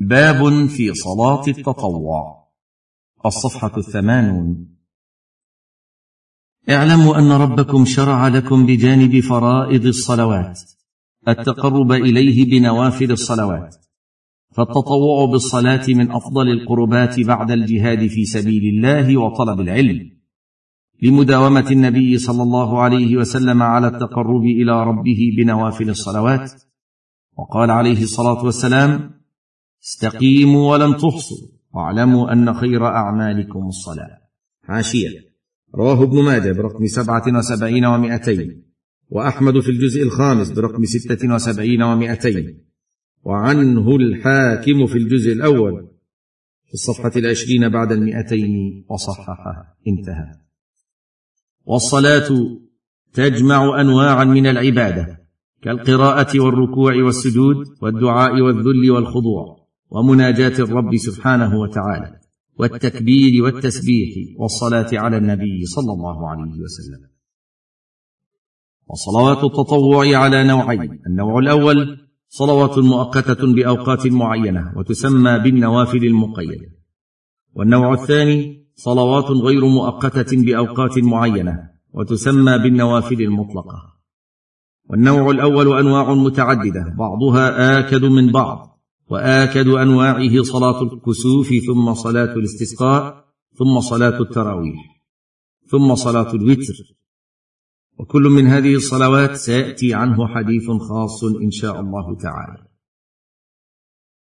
باب في صلاة التطوع. الصفحة الثمانون. اعلموا أن ربكم شرع لكم بجانب فرائض الصلوات التقرب إليه بنوافل الصلوات فالتطوع بالصلاة من أفضل القربات بعد الجهاد في سبيل الله وطلب العلم لمداومة النبي صلى الله عليه وسلم على التقرب إلى ربه بنوافل الصلوات. وقال عليه الصلاة والسلام استقيموا ولن تحصوا. واعلموا أن خير أعمالكم الصلاة. حاشيه رواه ابن ماجه برقم سبعة وسبعين ومائتين وأحمد في الجزء الخامس برقم ستة وسبعين ومائتين وعنه الحاكم في الجزء الأول. في الصفحة العشرين بعد المئتين وصححه انتهى. والصلاة تجمع انواعا من العبادة كالقراءة والركوع والسجود والدعاء والذل والخضوع. ومناجاة الرب سبحانه وتعالى والتكبير والتسبيح والصلاة على النبي صلى الله عليه وسلم. وصلوات التطوع على نوعين النوع الأول صلوات مؤقتة بأوقات معينة وتسمى بالنوافل المقيدة. والنوع الثاني صلوات غير مؤقتة بأوقات معينة وتسمى بالنوافل المطلقة. والنوع الأول أنواع متعددة بعضها آكد من بعض وآكد أنواعه صلاة الكسوف ثم صلاة الاستسقاء ثم صلاة التراويح ثم صلاة الوتر. وكل من هذه الصلوات سيأتي عنه حديث خاص إن شاء الله تعالى.